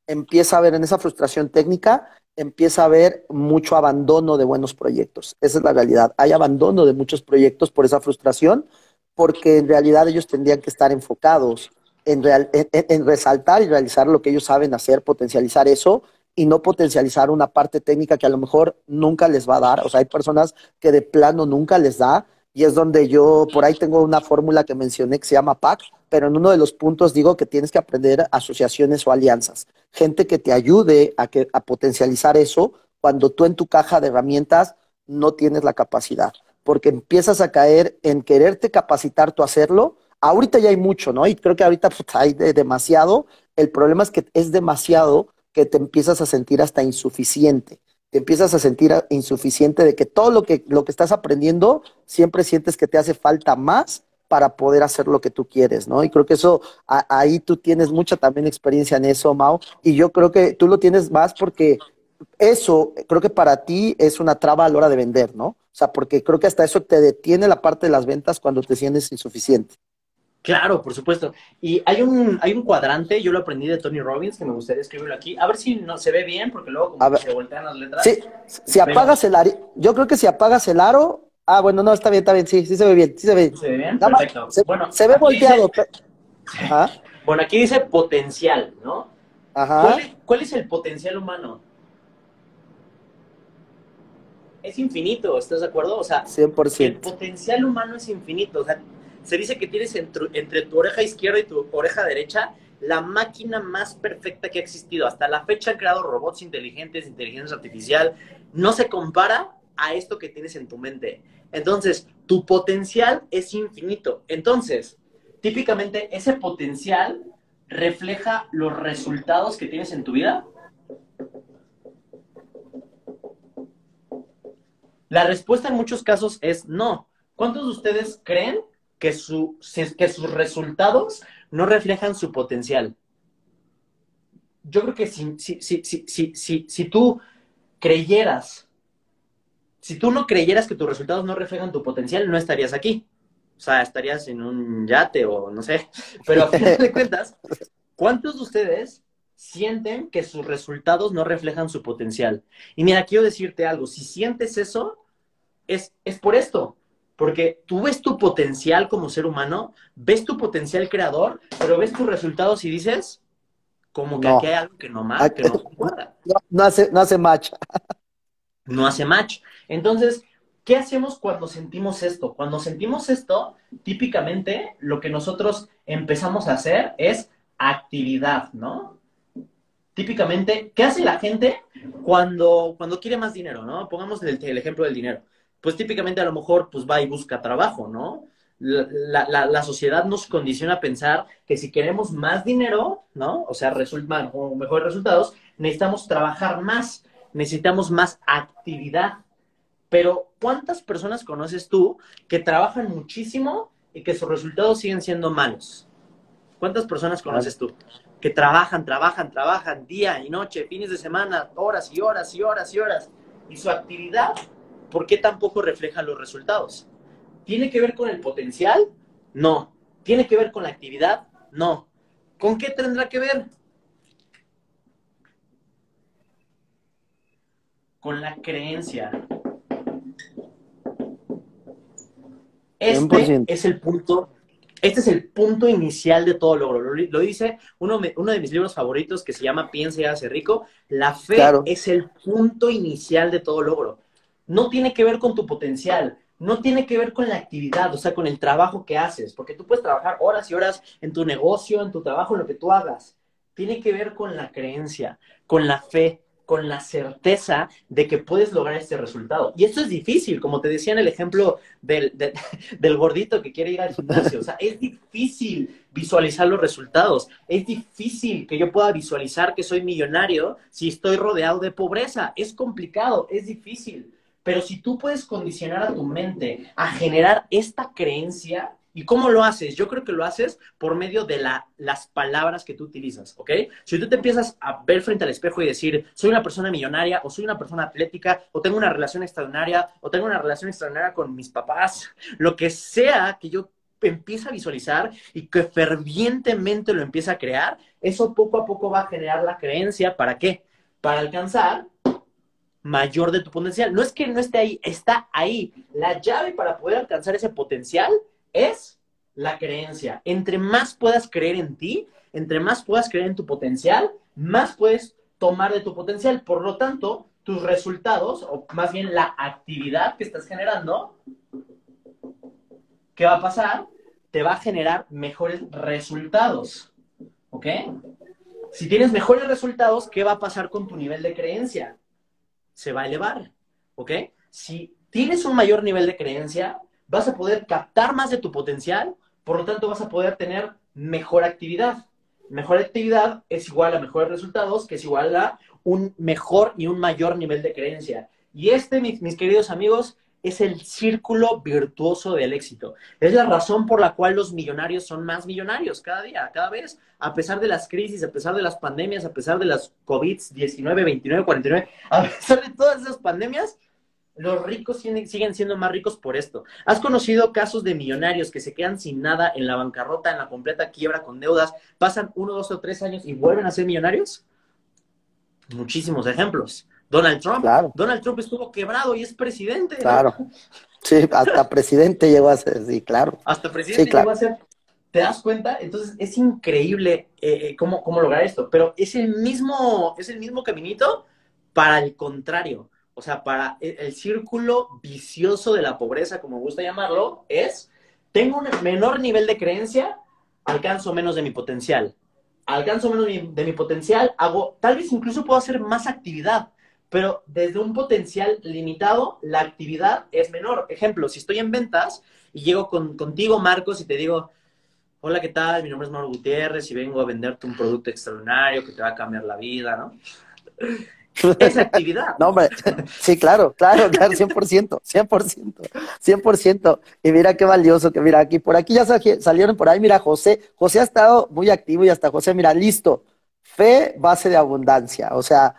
empieza a haber, en esa frustración técnica, empieza a haber mucho abandono de buenos proyectos. Esa es la realidad. Hay abandono de muchos proyectos por esa frustración, porque en realidad ellos tendrían que estar enfocados en, en, resaltar y realizar lo que ellos saben hacer, potencializar eso y no potencializar una parte técnica que a lo mejor nunca les va a dar. O sea, hay personas que de plano nunca les da y es donde yo, por ahí tengo una fórmula que mencioné que se llama PAC, pero en uno de los puntos digo que tienes que aprender asociaciones o alianzas, gente que te ayude a, que, a potencializar eso cuando tú en tu caja de herramientas no tienes la capacidad, porque empiezas a caer en quererte capacitar tú a hacerlo. Ahorita ya hay mucho, ¿no? Y creo que ahorita pues, hay demasiado. El problema es que es demasiado que te empiezas a sentir hasta insuficiente te empiezas a sentir insuficiente de que todo lo que, lo que estás aprendiendo siempre sientes que te hace falta más para poder hacer lo que tú quieres, ¿no? Y creo que eso, ahí tú tienes mucha también experiencia en eso, Mao, y yo creo que tú lo tienes más porque eso, creo que para ti es una traba a la hora de vender, ¿no? O sea, porque creo que hasta eso te detiene la parte de las ventas cuando te sientes insuficiente. Claro, por supuesto. Y hay un, hay un cuadrante, yo lo aprendí de Tony Robbins, que me gustaría escribirlo aquí. A ver si no se ve bien, porque luego como se voltean las letras. Sí, si apagas el aro, yo creo que si apagas el aro, ah, bueno, no, está bien, está bien, sí, sí se ve bien, sí se ve. ¿Se ve bien? Perfecto. Se, bueno, se ve volteado. (laughs) Bueno, aquí dice potencial, ¿no? Ajá. ¿Cuál es, el potencial humano? Es infinito, ¿estás de acuerdo? O sea, 100%. el potencial humano es infinito. O sea, se dice que tienes entre, tu oreja izquierda y tu oreja derecha la máquina más perfecta que ha existido. Hasta la fecha han creado robots inteligentes, inteligencia artificial. No se compara a esto que tienes en tu mente. Entonces, tu potencial es infinito. Entonces, típicamente ese potencial refleja los resultados que tienes en tu vida. La respuesta en muchos casos es no. ¿Cuántos de ustedes creen que, su, sus resultados no reflejan su potencial. Yo creo que si, si, si, si, tú creyeras, si tú no creyeras que tus resultados no reflejan tu potencial, no estarías aquí. O sea, estarías en un yate o no sé. Pero a fin de cuentas, ¿cuántos de ustedes sienten que sus resultados no reflejan su potencial? Y mira, quiero decirte algo. Si sientes eso, es, es por esto. Porque tú ves tu potencial como ser humano, ves tu potencial creador, pero ves tus resultados y dices, como que aquí hay algo que no, más, que no, no, hace, no hace match. (laughs) No hace match. Entonces, ¿qué hacemos cuando sentimos esto? Cuando sentimos esto, típicamente lo que nosotros empezamos a hacer es actividad, ¿no? Típicamente, ¿qué hace la gente cuando, cuando quiere más dinero, ¿no? Pongamos el ejemplo del dinero pues típicamente a lo mejor pues va y busca trabajo, ¿no? La, sociedad nos condiciona a pensar que si queremos más dinero, ¿no? O sea, resultan o mejores resultados, necesitamos trabajar más, necesitamos más actividad. Pero, ¿cuántas personas conoces tú que trabajan muchísimo y que sus resultados siguen siendo malos? ¿Cuántas personas conoces tú? Que trabajan, trabajan, trabajan día y noche, fines de semana, horas y horas y horas y horas. Y su actividad ¿por qué tampoco refleja los resultados? ¿Tiene que ver con el potencial? No. ¿Tiene que ver con la actividad? No. ¿Con qué tendrá que ver? Con la creencia. Este es el punto, este es el punto inicial de todo logro. Lo, dice uno, uno, de mis libros favoritos que se llama Piensa y hace rico. La fe es el punto inicial de todo logro no tiene que ver con tu potencial, no tiene que ver con la actividad, o sea, con el trabajo que haces, porque tú puedes trabajar horas y horas en tu negocio, en tu trabajo, en lo que tú hagas. Tiene que ver con la creencia, con la fe, con la certeza de que puedes lograr este resultado. Y esto es difícil, como te decía en el ejemplo del, (laughs) gordito que quiere ir al gimnasio. O sea, es difícil visualizar los resultados. Es difícil que yo pueda visualizar que soy millonario si estoy rodeado de pobreza. Es complicado, es difícil Pero si tú puedes condicionar a tu mente a generar esta creencia, ¿y cómo lo haces? Yo creo que lo haces por medio de la, las palabras que tú utilizas, ¿ok? Si tú te empiezas a ver frente al espejo y decir, soy una persona millonaria, o soy una persona atlética, o tengo una relación extraordinaria, o tengo una relación extraordinaria con mis papás, lo que sea que yo empiece a visualizar y que fervientemente lo empiece a crear, eso poco a poco va a generar la creencia, ¿para qué? Para alcanzar mayor de tu potencial. No es que no esté ahí, está ahí. La llave para poder alcanzar ese potencial es la creencia. Entre más puedas creer en ti, entre más puedas creer en tu potencial, más puedes tomar de tu potencial. Por lo tanto, tus resultados, o más bien la actividad que estás generando, ¿qué va a pasar? Te va a generar mejores resultados. ¿Ok? Si tienes mejores resultados, ¿qué va a pasar con tu nivel de creencia? Se va a elevar, ¿ok? Si tienes un mayor nivel de creencia, vas a poder captar más de tu potencial, por lo tanto vas a poder tener mejor actividad. Mejor actividad es igual a mejores resultados, que es igual a un mejor y un mayor nivel de creencia. Y este, mis, mis queridos amigos, es el círculo virtuoso del éxito. Es la razón por la cual los millonarios son más millonarios cada día, cada vez, a pesar de las crisis, a pesar de las pandemias, a pesar de las COVID-19, 29, 49, a pesar de todas esas pandemias, los ricos siguen siendo más ricos por esto. ¿Has conocido casos de millonarios que se quedan sin nada en la bancarrota, en la completa quiebra, con deudas, pasan uno, dos o tres años y vuelven a ser millonarios? Muchísimos ejemplos. Donald Trump. Donald Trump estuvo quebrado y es presidente. Claro. Sí, hasta (laughs) presidente llegó a ser, sí, claro. Hasta presidente llegó a ser. ¿Te das cuenta? Entonces es increíble eh, eh, cómo, cómo lograr esto. Pero es el mismo, es el mismo caminito para el contrario. O sea, para el, el círculo vicioso de la pobreza, como gusta llamarlo, es tengo un menor nivel de creencia, alcanzo menos de mi potencial. Alcanzo menos de mi potencial, hago, tal vez incluso puedo hacer más actividad pero desde un potencial limitado, la actividad es menor. Ejemplo, si estoy en ventas y llego contigo, Marcos, y te digo, hola, ¿qué tal? Mi nombre es Mauro Gutiérrez y vengo a venderte un producto extraordinario que te va a cambiar la vida, ¿no? (laughs) Esa actividad. No, hombre, sí, claro, claro, claro, 100%, 100%, 100%. Y mira qué valioso que mira aquí, por aquí ya salieron por ahí, mira, José, José ha estado muy activo y hasta José, mira, listo, fe, base de abundancia, o sea,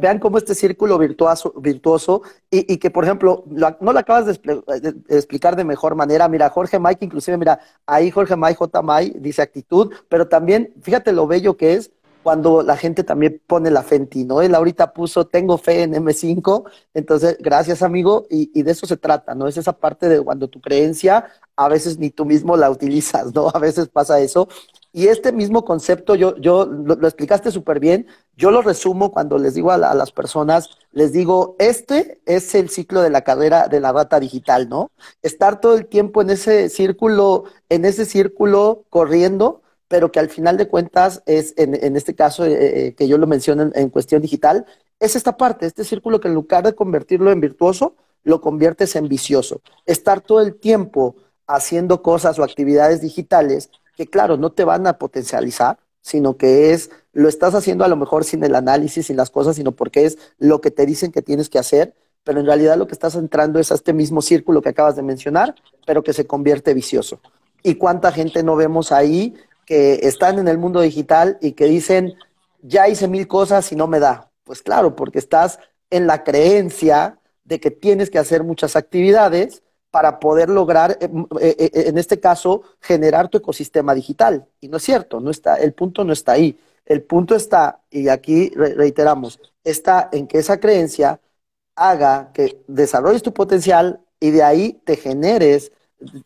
Vean cómo este círculo virtuoso, virtuoso y, que, por ejemplo, no lo acabas de, explicar de mejor manera. Mira, Jorge Mike, inclusive, mira, ahí Jorge Mike, J. Mike, dice actitud, pero también, fíjate lo bello que es cuando la gente también pone la fe en ti, ¿no? Él ahorita puso, tengo fe en M5, entonces, gracias, amigo, y, y de eso se trata, ¿no? Es esa parte de cuando tu creencia a veces ni tú mismo la utilizas, ¿no? (laughs) A veces pasa eso. Y este mismo concepto, yo, yo lo, explicaste súper bien, yo lo resumo cuando les digo a, las personas, les digo, este es el ciclo de la carrera de la rata digital, ¿no? Estar todo el tiempo en ese círculo, en ese círculo corriendo, pero que al final de cuentas es, en, este caso eh, eh, que yo lo menciono en, en cuestión digital, es esta parte, este círculo que en lugar de convertirlo en virtuoso, lo conviertes en vicioso. Estar todo el tiempo haciendo cosas o actividades digitales que claro, no te van a potencializar, sino que es, lo estás haciendo a lo mejor sin el análisis, sin las cosas, sino porque es lo que te dicen que tienes que hacer, pero en realidad lo que estás entrando es a este mismo círculo que acabas de mencionar, pero que se convierte vicioso. ¿Y cuánta gente no vemos ahí que están en el mundo digital y que dicen, ya hice mil cosas y no me da? Pues claro, porque estás en la creencia de que tienes que hacer muchas actividades para poder lograr, eh, eh, eh, en este caso, generar tu ecosistema digital. Y no es cierto, no está, el punto no está ahí. El punto está, y aquí reiteramos, está en que esa creencia haga que desarrolles tu potencial y de ahí te generes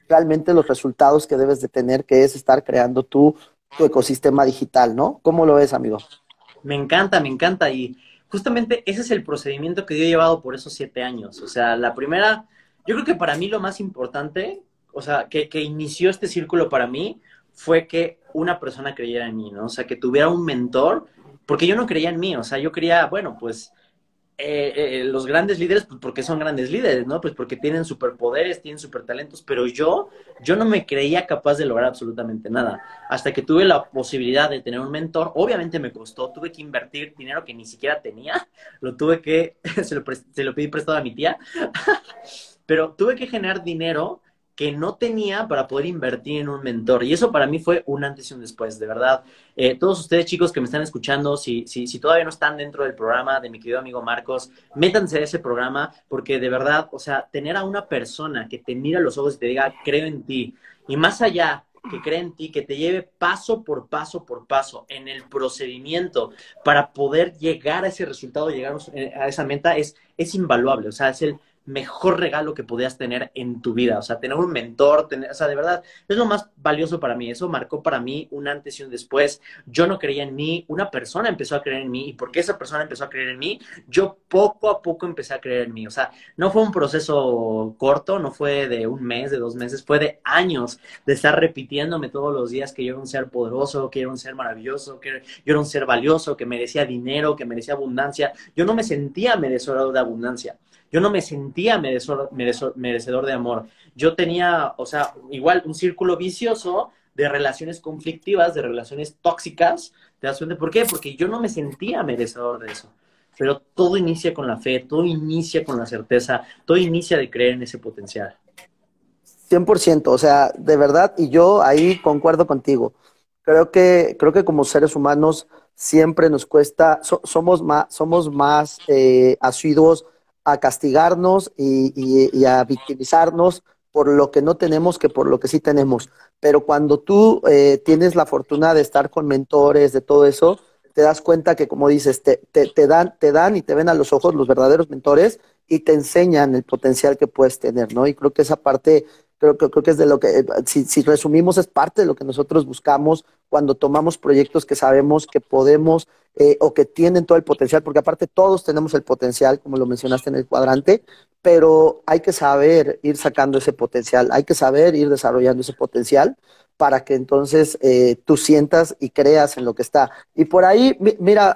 realmente los resultados que debes de tener, que es estar creando tu, tu ecosistema digital, ¿no? ¿Cómo lo ves, amigo? Me encanta, me encanta. Y justamente ese es el procedimiento que yo he llevado por esos siete años. O sea, la primera yo creo que para mí lo más importante, o sea, que, que inició este círculo para mí, fue que una persona creyera en mí, ¿no? O sea, que tuviera un mentor, porque yo no creía en mí, o sea, yo creía, bueno, pues eh, eh, los grandes líderes, pues porque son grandes líderes, ¿no? Pues porque tienen superpoderes, tienen supertalentos, pero yo, yo no me creía capaz de lograr absolutamente nada. Hasta que tuve la posibilidad de tener un mentor, obviamente me costó, tuve que invertir dinero que ni siquiera tenía, (laughs) lo tuve que, (laughs) se lo, se lo pedí prestado a mi tía, (laughs) pero tuve que generar dinero que no tenía para poder invertir en un mentor. Y eso para mí fue un antes y un después, de verdad. Eh, todos ustedes chicos que me están escuchando, si, si, si todavía no están dentro del programa de mi querido amigo Marcos, métanse a ese programa porque de verdad, o sea, tener a una persona que te mira a los ojos y te diga, creo en ti, y más allá que cree en ti, que te lleve paso por paso por paso en el procedimiento para poder llegar a ese resultado, llegar a esa meta, es, es invaluable. O sea, es el mejor regalo que podías tener en tu vida. O sea, tener un mentor, tener, o sea, de verdad, es lo más valioso para mí. Eso marcó para mí un antes y un después. Yo no creía en mí, una persona empezó a creer en mí y porque esa persona empezó a creer en mí, yo poco a poco empecé a creer en mí. O sea, no fue un proceso corto, no fue de un mes, de dos meses, fue de años de estar repitiéndome todos los días que yo era un ser poderoso, que era un ser maravilloso, que yo era un ser valioso, que merecía dinero, que merecía abundancia. Yo no me sentía merecedor de abundancia. Yo no me sentía merecedor, de amor. Yo tenía, o sea, igual un círculo vicioso de relaciones conflictivas, de relaciones tóxicas. ¿Te das cuenta por qué? Porque yo no me sentía merecedor de eso. Pero todo inicia con la fe, todo inicia con la certeza, todo inicia de creer en ese potencial. 100%, o sea, de verdad, y yo ahí concuerdo contigo. Creo que, creo que como seres humanos siempre nos cuesta, somos más, somos más eh, asiduos a castigarnos y, a victimizarnos por lo que no tenemos que por lo que sí tenemos. Pero cuando tú eh, tienes la fortuna de estar con mentores, de todo eso, te das cuenta que, como dices, te, te, dan, te dan y te ven a los ojos los verdaderos mentores y te enseñan el potencial que puedes tener, ¿no? Y creo que esa parte creo, creo, creo que es de lo que, eh, si, si, resumimos, es parte de lo que nosotros buscamos cuando tomamos proyectos que sabemos que podemos eh, o que tienen todo el potencial, porque aparte todos tenemos el potencial, como lo mencionaste en el cuadrante, pero hay que saber ir sacando ese potencial, hay que saber ir desarrollando ese potencial para que entonces eh, tú sientas y creas en lo que está. Y por ahí, mira,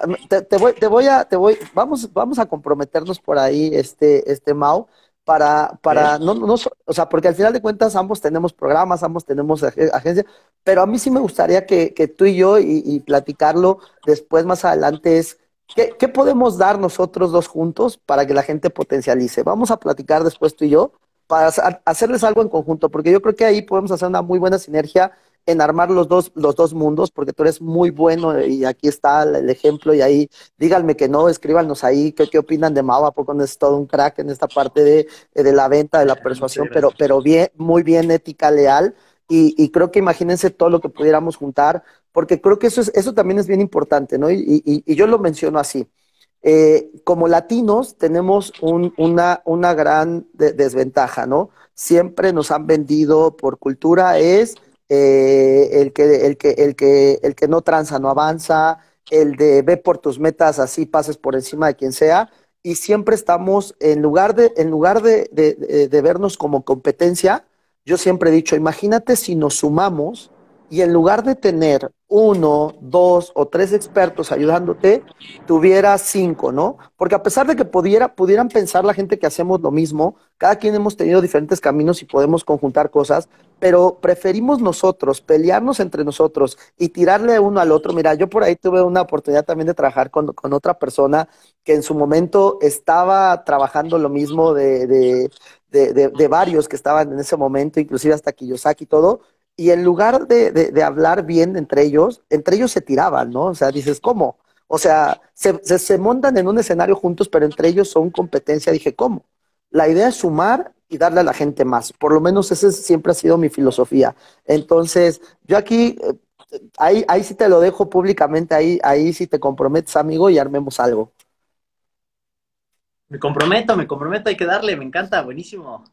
te, voy, te voy a, te voy, vamos, vamos a comprometernos por ahí, este, este Mau, para, para, no, no, o sea, porque al final de cuentas ambos tenemos programas, ambos tenemos agencia, pero a mí sí me gustaría que, que tú y yo y, platicarlo después más adelante es, ¿qué, ¿qué, podemos dar nosotros dos juntos para que la gente potencialice? Vamos a platicar después tú y yo para hacerles algo en conjunto, porque yo creo que ahí podemos hacer una muy buena sinergia en armar los dos, los dos mundos, porque tú eres muy bueno y aquí está el ejemplo y ahí díganme que no, escríbanos ahí qué, qué opinan de Mau, a poco no es todo un crack en esta parte de, de la venta, de la persuasión, pero, pero bien, muy bien ética, leal. Y, y, creo que imagínense todo lo que pudiéramos juntar, porque creo que eso, es, eso también es bien importante, ¿no? Y, y, y yo lo menciono así. Eh, como latinos tenemos un, una, una gran desventaja, ¿no? Siempre nos han vendido por cultura es eh, el, que, el, que, el, que, el que no tranza no avanza, el de ve por tus metas, así pases por encima de quien sea, y siempre estamos, en lugar de, en lugar de, de vernos como competencia, yo siempre he dicho, imagínate si nos sumamos y en lugar de tener uno, dos o tres expertos ayudándote, tuviera cinco, ¿no? Porque a pesar de que pudiera, pudieran pensar la gente que hacemos lo mismo, cada quien hemos tenido diferentes caminos y podemos conjuntar cosas, pero preferimos nosotros pelearnos entre nosotros y tirarle uno al otro. Mira, yo por ahí tuve una oportunidad también de trabajar con, con otra persona que en su momento estaba trabajando lo mismo de, de, de, de varios que estaban en ese momento, inclusive hasta Kiyosaki y todo, y en lugar de, hablar bien entre ellos, entre ellos se tiraban, ¿no? O sea, dices, ¿cómo? O sea, se, se, montan en un escenario juntos, pero entre ellos son competencia. Dije, ¿cómo? La idea es sumar y darle a la gente más. Por lo menos esa siempre ha sido mi filosofía. Entonces, yo aquí, eh, ahí, ahí sí te lo dejo públicamente, ahí, ahí sí te comprometes, amigo, y armemos algo. Me comprometo, me comprometo, hay que darle, me encanta, buenísimo.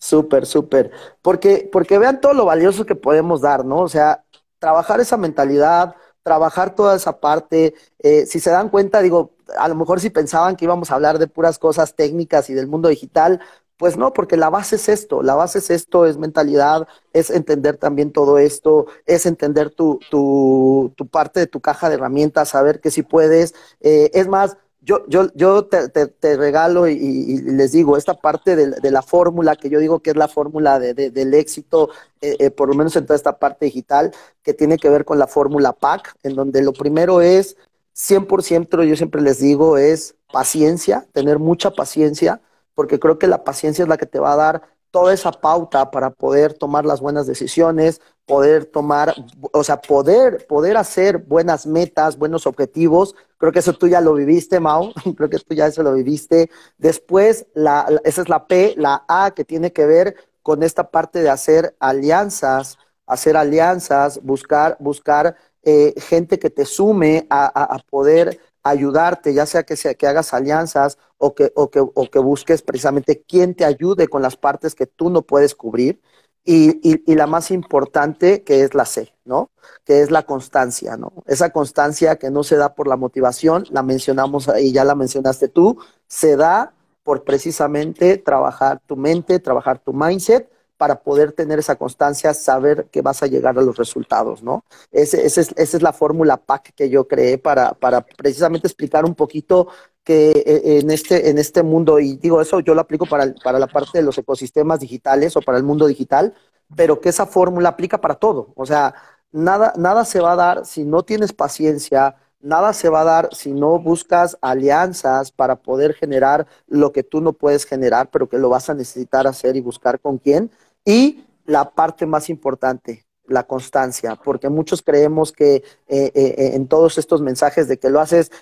Súper, súper. Porque, porque vean todo lo valioso que podemos dar, ¿no? O sea, trabajar esa mentalidad, trabajar toda esa parte. Eh, si se dan cuenta, digo, a lo mejor si pensaban que íbamos a hablar de puras cosas técnicas y del mundo digital, pues no, porque la base es esto, la base es esto, es mentalidad, es entender también todo esto, es entender tu, tu, tu parte de tu caja de herramientas, saber que si puedes. Eh, es más, yo, yo, yo te, regalo y, les digo, esta parte de, la fórmula, que yo digo que es la fórmula de, del éxito, eh, eh, por lo menos en toda esta parte digital, que tiene que ver con la fórmula PAC, en donde lo primero es 100%, yo siempre les digo, es paciencia, tener mucha paciencia, porque creo que la paciencia es la que te va a dar toda esa pauta para poder tomar las buenas decisiones, poder tomar, o sea, poder, poder hacer buenas metas, buenos objetivos. Creo que eso tú ya lo viviste, Mau. (laughs) Creo que tú ya eso lo viviste. Después, la, esa es la P, la A, que tiene que ver con esta parte de hacer alianzas, hacer alianzas, buscar, buscar eh, gente que te sume a, a poder ayudarte, ya sea que, sea que hagas alianzas o que, o, que, o que busques precisamente quién te ayude con las partes que tú no puedes cubrir. Y, y, la más importante, que es la C, ¿no? Que es la constancia, ¿no? Esa constancia que no se da por la motivación, la mencionamos ahí, ya la mencionaste tú, se da por precisamente trabajar tu mente, trabajar tu mindset para poder tener esa constancia, saber que vas a llegar a los resultados, ¿no? Ese, ese es, esa es la fórmula PAC que yo creé para, para precisamente explicar un poquito que eh, en este, en este mundo, y digo eso, yo lo aplico para, para la parte de los ecosistemas digitales o para el mundo digital, pero que esa fórmula aplica para todo. O sea, nada, nada se va a dar si no tienes paciencia, nada se va a dar si no buscas alianzas para poder generar lo que tú no puedes generar, pero que lo vas a necesitar hacer y buscar con quién. Y la parte más importante, la constancia, porque muchos creemos que eh, eh, eh, en todos estos mensajes de que lo haces,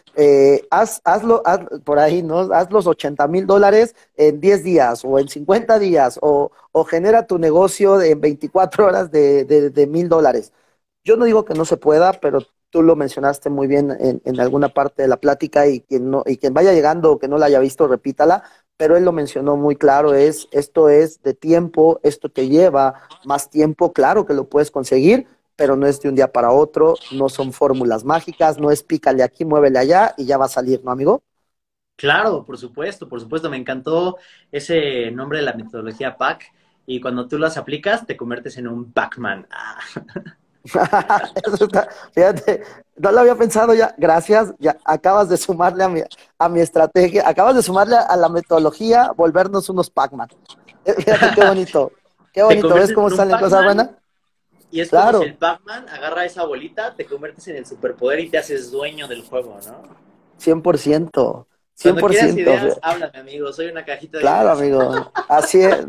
haz, hazlo por ahí, ¿no? Haz los 80 mil dólares en 10 días o en 50 días o, o genera tu negocio en 24 horas de mil dólares. Yo no digo que no se pueda, pero tú lo mencionaste muy bien en, en, alguna parte de la plática y quien, no, y quien vaya llegando o que no la haya visto, repítala, pero él lo mencionó muy claro, es esto es de tiempo, esto te lleva más tiempo, claro que lo puedes conseguir, pero no es de un día para otro, no son fórmulas mágicas, no es pícale aquí, muévele allá y ya va a salir, ¿no, amigo? Claro, por supuesto, por supuesto, me encantó ese nombre de la metodología PAC y cuando tú las aplicas te conviertes en un Pac-Man. (laughs) (laughs) fíjate, no lo había pensado ya. Gracias, ya acabas de sumarle a mi, a mi estrategia, acabas de sumarle a la metodología, volvernos unos Pac-Man. Eh, fíjate qué bonito, qué (laughs) bonito. ¿Ves cómo salen cosas buenas? Y es claro. como si el Pac-Man agarra esa bolita, te conviertes en el superpoder y te haces dueño del juego, ¿no? 100%. 100%. Cuando ideas, háblame, amigo. Soy una cajita de Claro, amigo. (laughs) Así es.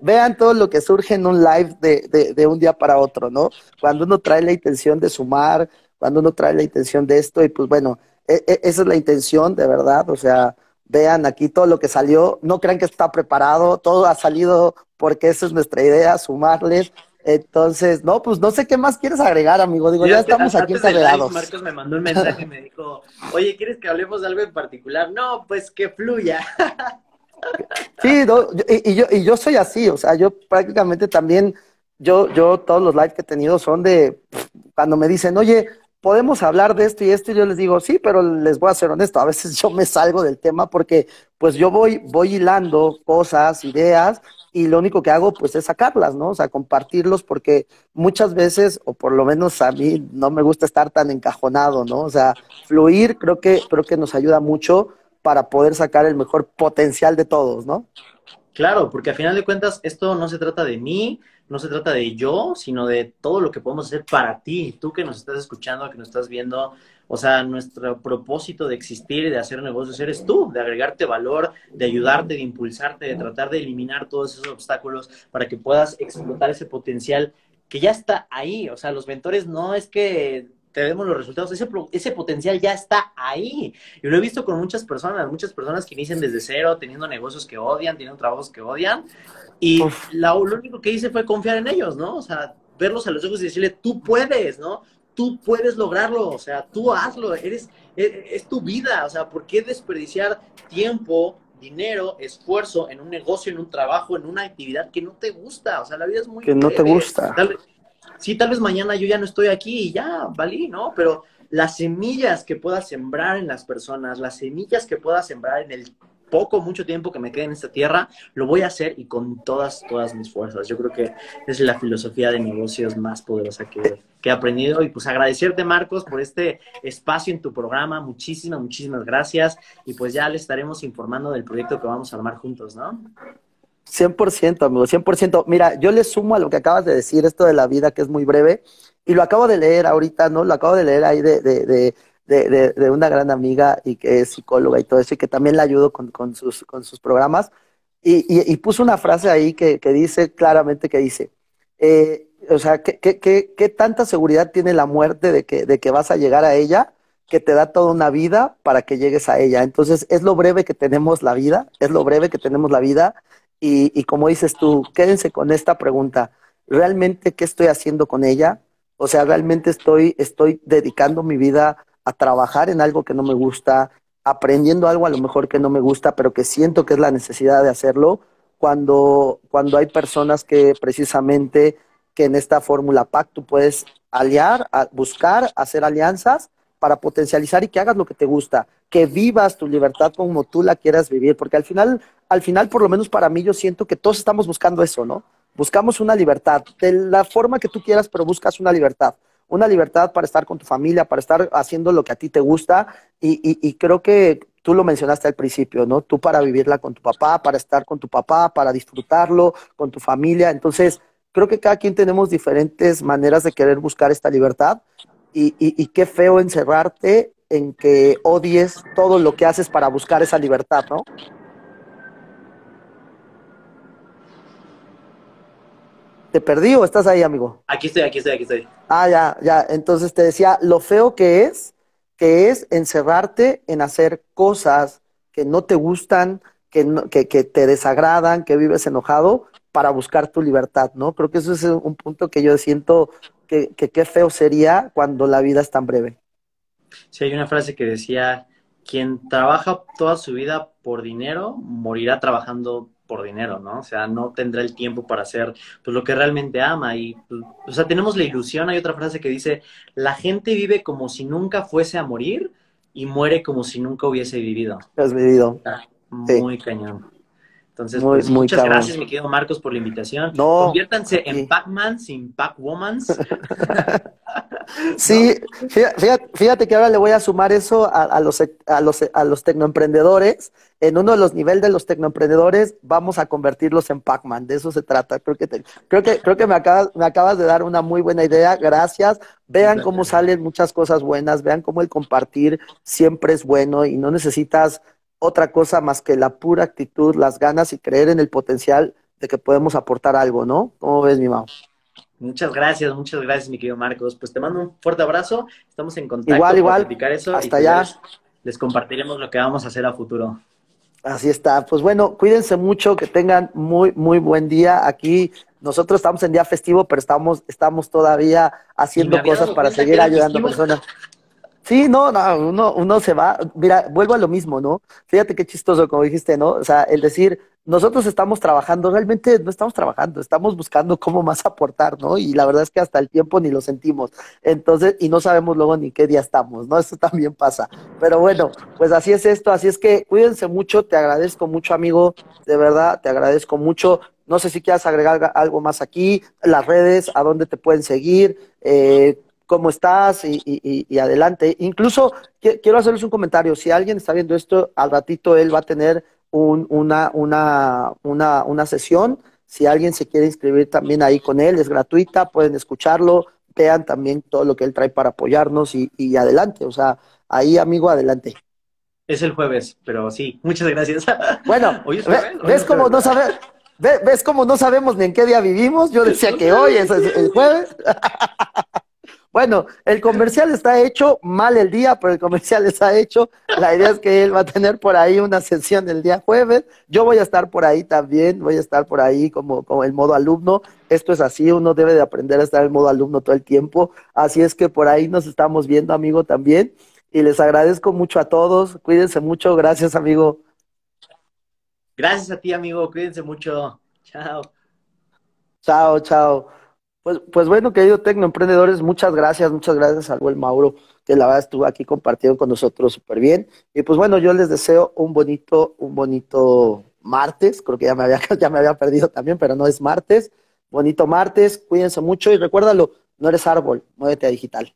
vean todo lo que surge en un live de, de, un día para otro, ¿no? Cuando uno trae la intención de sumar, cuando uno trae la intención de esto, y pues bueno, e, e, esa es la intención, de verdad. O sea, vean aquí todo lo que salió. No crean que está preparado. Todo ha salido porque esa es nuestra idea, sumarles entonces, no, pues no sé qué más quieres agregar, amigo. Digo, ya estamos aquí encadenados. Marcos me mandó un mensaje y me dijo, oye, ¿quieres que hablemos de algo en particular? No, pues que fluya. Sí, y, yo, y yo soy así, o sea, yo prácticamente también, yo, yo todos los lives que he tenido son de, cuando me dicen, oye, podemos hablar de esto y esto, y yo les digo, sí, pero les voy a ser honesto, a veces yo me salgo del tema porque pues yo voy, voy hilando cosas, ideas, y lo único que hago pues es sacarlas, ¿no? O sea, compartirlos porque muchas veces, o por lo menos a mí, no me gusta estar tan encajonado, ¿no? O sea, fluir creo que, creo que nos ayuda mucho para poder sacar el mejor potencial de todos, ¿no? Claro, porque a final de cuentas esto no se trata de mí, no se trata de yo, sino de todo lo que podemos hacer para ti, tú que nos estás escuchando, que nos estás viendo, o sea, nuestro propósito de existir y de hacer negocios eres tú, de agregarte valor, de ayudarte, de impulsarte, de tratar de eliminar todos esos obstáculos para que puedas explotar ese potencial que ya está ahí. O sea, los mentores no es que te demos los resultados, ese, ese potencial ya está ahí. Y lo he visto con muchas personas, muchas personas que inician desde cero, teniendo negocios que odian, teniendo trabajos que odian. Y lo único que hice fue confiar en ellos, ¿no? O sea, verlos a los ojos y decirle, tú puedes, ¿no? Tú puedes lograrlo, o sea, tú hazlo, eres, e, es, tu vida, o sea, ¿por qué desperdiciar tiempo, dinero, esfuerzo en un negocio, en un trabajo, en una actividad que no te gusta? O sea, la vida es muy... Que no te gusta. sí, tal vez mañana yo ya no estoy aquí y ya, valí, ¿no? Pero las semillas que puedas sembrar en las personas, las semillas que puedas sembrar en el poco, mucho tiempo que me quede en esta tierra, lo voy a hacer y con todas, todas mis fuerzas. Yo creo que es la filosofía de negocios más poderosa que, que he aprendido. Y pues agradecerte, Marcos, por este espacio en tu programa. Muchísimas, muchísimas gracias. Y pues ya le estaremos informando del proyecto que vamos a armar juntos, ¿no? 100%, amigo, 100%. Mira, yo le sumo a lo que acabas de decir, esto de la vida que es muy breve, y lo acabo de leer ahorita, ¿no? Lo acabo de leer ahí de, de, de, de, una gran amiga y que es psicóloga y todo eso, y que también la ayudo con, sus, programas. Y, puso una frase ahí que, dice claramente que dice, eh, o sea, ¿qué, qué, qué, ¿qué, tanta seguridad tiene la muerte de que, vas a llegar a ella? que te da toda una vida para que llegues a ella. Entonces, es lo breve que tenemos la vida, es lo breve que tenemos la vida. Y, y como dices tú, quédense con esta pregunta. ¿Realmente qué estoy haciendo con ella? O sea, realmente estoy, estoy dedicando mi vida a trabajar en algo que no me gusta, aprendiendo algo a lo mejor que no me gusta, pero que siento que es la necesidad de hacerlo, cuando, cuando hay personas que precisamente que en esta fórmula PAC tú puedes aliar, buscar, hacer alianzas para potencializar y que hagas lo que te gusta, que vivas tu libertad como tú la quieras vivir, porque al final, al final, por lo menos para mí, yo siento que todos estamos buscando eso, ¿no? Buscamos una libertad, de la forma que tú quieras, pero buscas una libertad. Una libertad para estar con tu familia, para estar haciendo lo que a ti te gusta. Y, y, creo que tú lo mencionaste al principio, ¿no? Tú para vivirla con tu papá, para estar con tu papá, para disfrutarlo con tu familia. Entonces, creo que cada quien tenemos diferentes maneras de querer buscar esta libertad. Y, y qué feo encerrarte en que odies todo lo que haces para buscar esa libertad, ¿no? ¿Te perdí o estás ahí, amigo? Aquí estoy, aquí estoy, aquí estoy. Ah, ya, ya. Entonces te decía, lo feo que es, que es encerrarte en hacer cosas que no te gustan, que, no, que, que te desagradan, que vives enojado, para buscar tu libertad, ¿no? Creo que eso es un punto que yo siento que qué feo sería cuando la vida es tan breve. Sí, hay una frase que decía, quien trabaja toda su vida por dinero, morirá trabajando por dinero, ¿no? O sea, no tendrá el tiempo para hacer pues, lo que realmente ama. Y, pues, o sea, tenemos la ilusión, hay otra frase que dice, la gente vive como si nunca fuese a morir y muere como si nunca hubiese vivido. Has vivido. Está muy sí. cañón. Entonces, muy, pues, muy muchas cabrón. gracias, mi querido Marcos, por la invitación. No, Conviértanse sí. en Pac-Man sin Pac-Womans. (laughs) (laughs) sí, fíjate, fíjate, que ahora le voy a sumar eso a, a, los, a, los, a los tecnoemprendedores. En uno de los niveles de los tecnoemprendedores vamos a convertirlos en Pac-Man. De eso se trata. Creo que, te, creo que, creo que me, acabas, me acabas de dar una muy buena idea. Gracias. Vean cómo salen muchas cosas buenas. Vean cómo el compartir siempre es bueno y no necesitas otra cosa más que la pura actitud, las ganas y creer en el potencial de que podemos aportar algo, ¿no? ¿Cómo ves, mi mamá? Muchas gracias, muchas gracias, mi querido Marcos. Pues te mando un fuerte abrazo. Estamos en contacto igual, igual. para eso. Hasta allá. Les, les compartiremos lo que vamos a hacer a futuro. Así está. Pues bueno, cuídense mucho, que tengan muy, muy buen día. Aquí nosotros estamos en día festivo, pero estamos, estamos todavía haciendo cosas para seguir ayudando a personas. Sí, no, no, uno, uno se va, mira, vuelvo a lo mismo, ¿no? Fíjate qué chistoso, como dijiste, ¿no? O sea, el decir, nosotros estamos trabajando, realmente no estamos trabajando, estamos buscando cómo más aportar, ¿no? Y la verdad es que hasta el tiempo ni lo sentimos. Entonces, y no sabemos luego ni qué día estamos, ¿no? (laughs) Eso también pasa. Pero bueno, pues así es esto, así es que cuídense mucho, te agradezco mucho, amigo, de verdad, te agradezco mucho. No sé si quieras agregar algo más aquí, las redes, a dónde te pueden seguir, eh, cómo estás y, y, y, adelante. Incluso quiero hacerles un comentario. Si alguien está viendo esto, al ratito él va a tener un, una, una, una, una sesión. Si alguien se quiere inscribir también ahí con él, es gratuita, pueden escucharlo, vean también todo lo que él trae para apoyarnos y, y adelante. O sea, ahí, amigo, adelante. Es el jueves, pero sí, muchas gracias. (laughs) Bueno, ¿Hoy es jueves? ¿ves, ¿ves cómo no sabes? ¿Ves cómo no sabemos ni en qué día vivimos? Yo decía que hoy es el jueves. (laughs) Bueno, el comercial está hecho, mal el día, pero el comercial está hecho. La idea es que él va a tener por ahí una sesión el día jueves. Yo voy a estar por ahí también, voy a estar por ahí como, como el modo alumno. Esto es así, uno debe de aprender a estar en modo alumno todo el tiempo. Así es que por ahí nos estamos viendo, amigo, también. Y les agradezco mucho a todos. Cuídense mucho. Gracias, amigo. Gracias a ti, amigo. Cuídense mucho. Chao. Chao, chao. Pues, pues bueno, querido Tecnoemprendedores, muchas gracias, muchas gracias al buen Mauro que la verdad estuvo aquí compartiendo con nosotros súper bien. Y pues bueno, yo les deseo un bonito, un bonito martes, creo que ya me había, (laughs) ya me había perdido también, pero no es martes. Bonito martes, cuídense mucho y recuérdalo, no eres árbol, muévete a digital.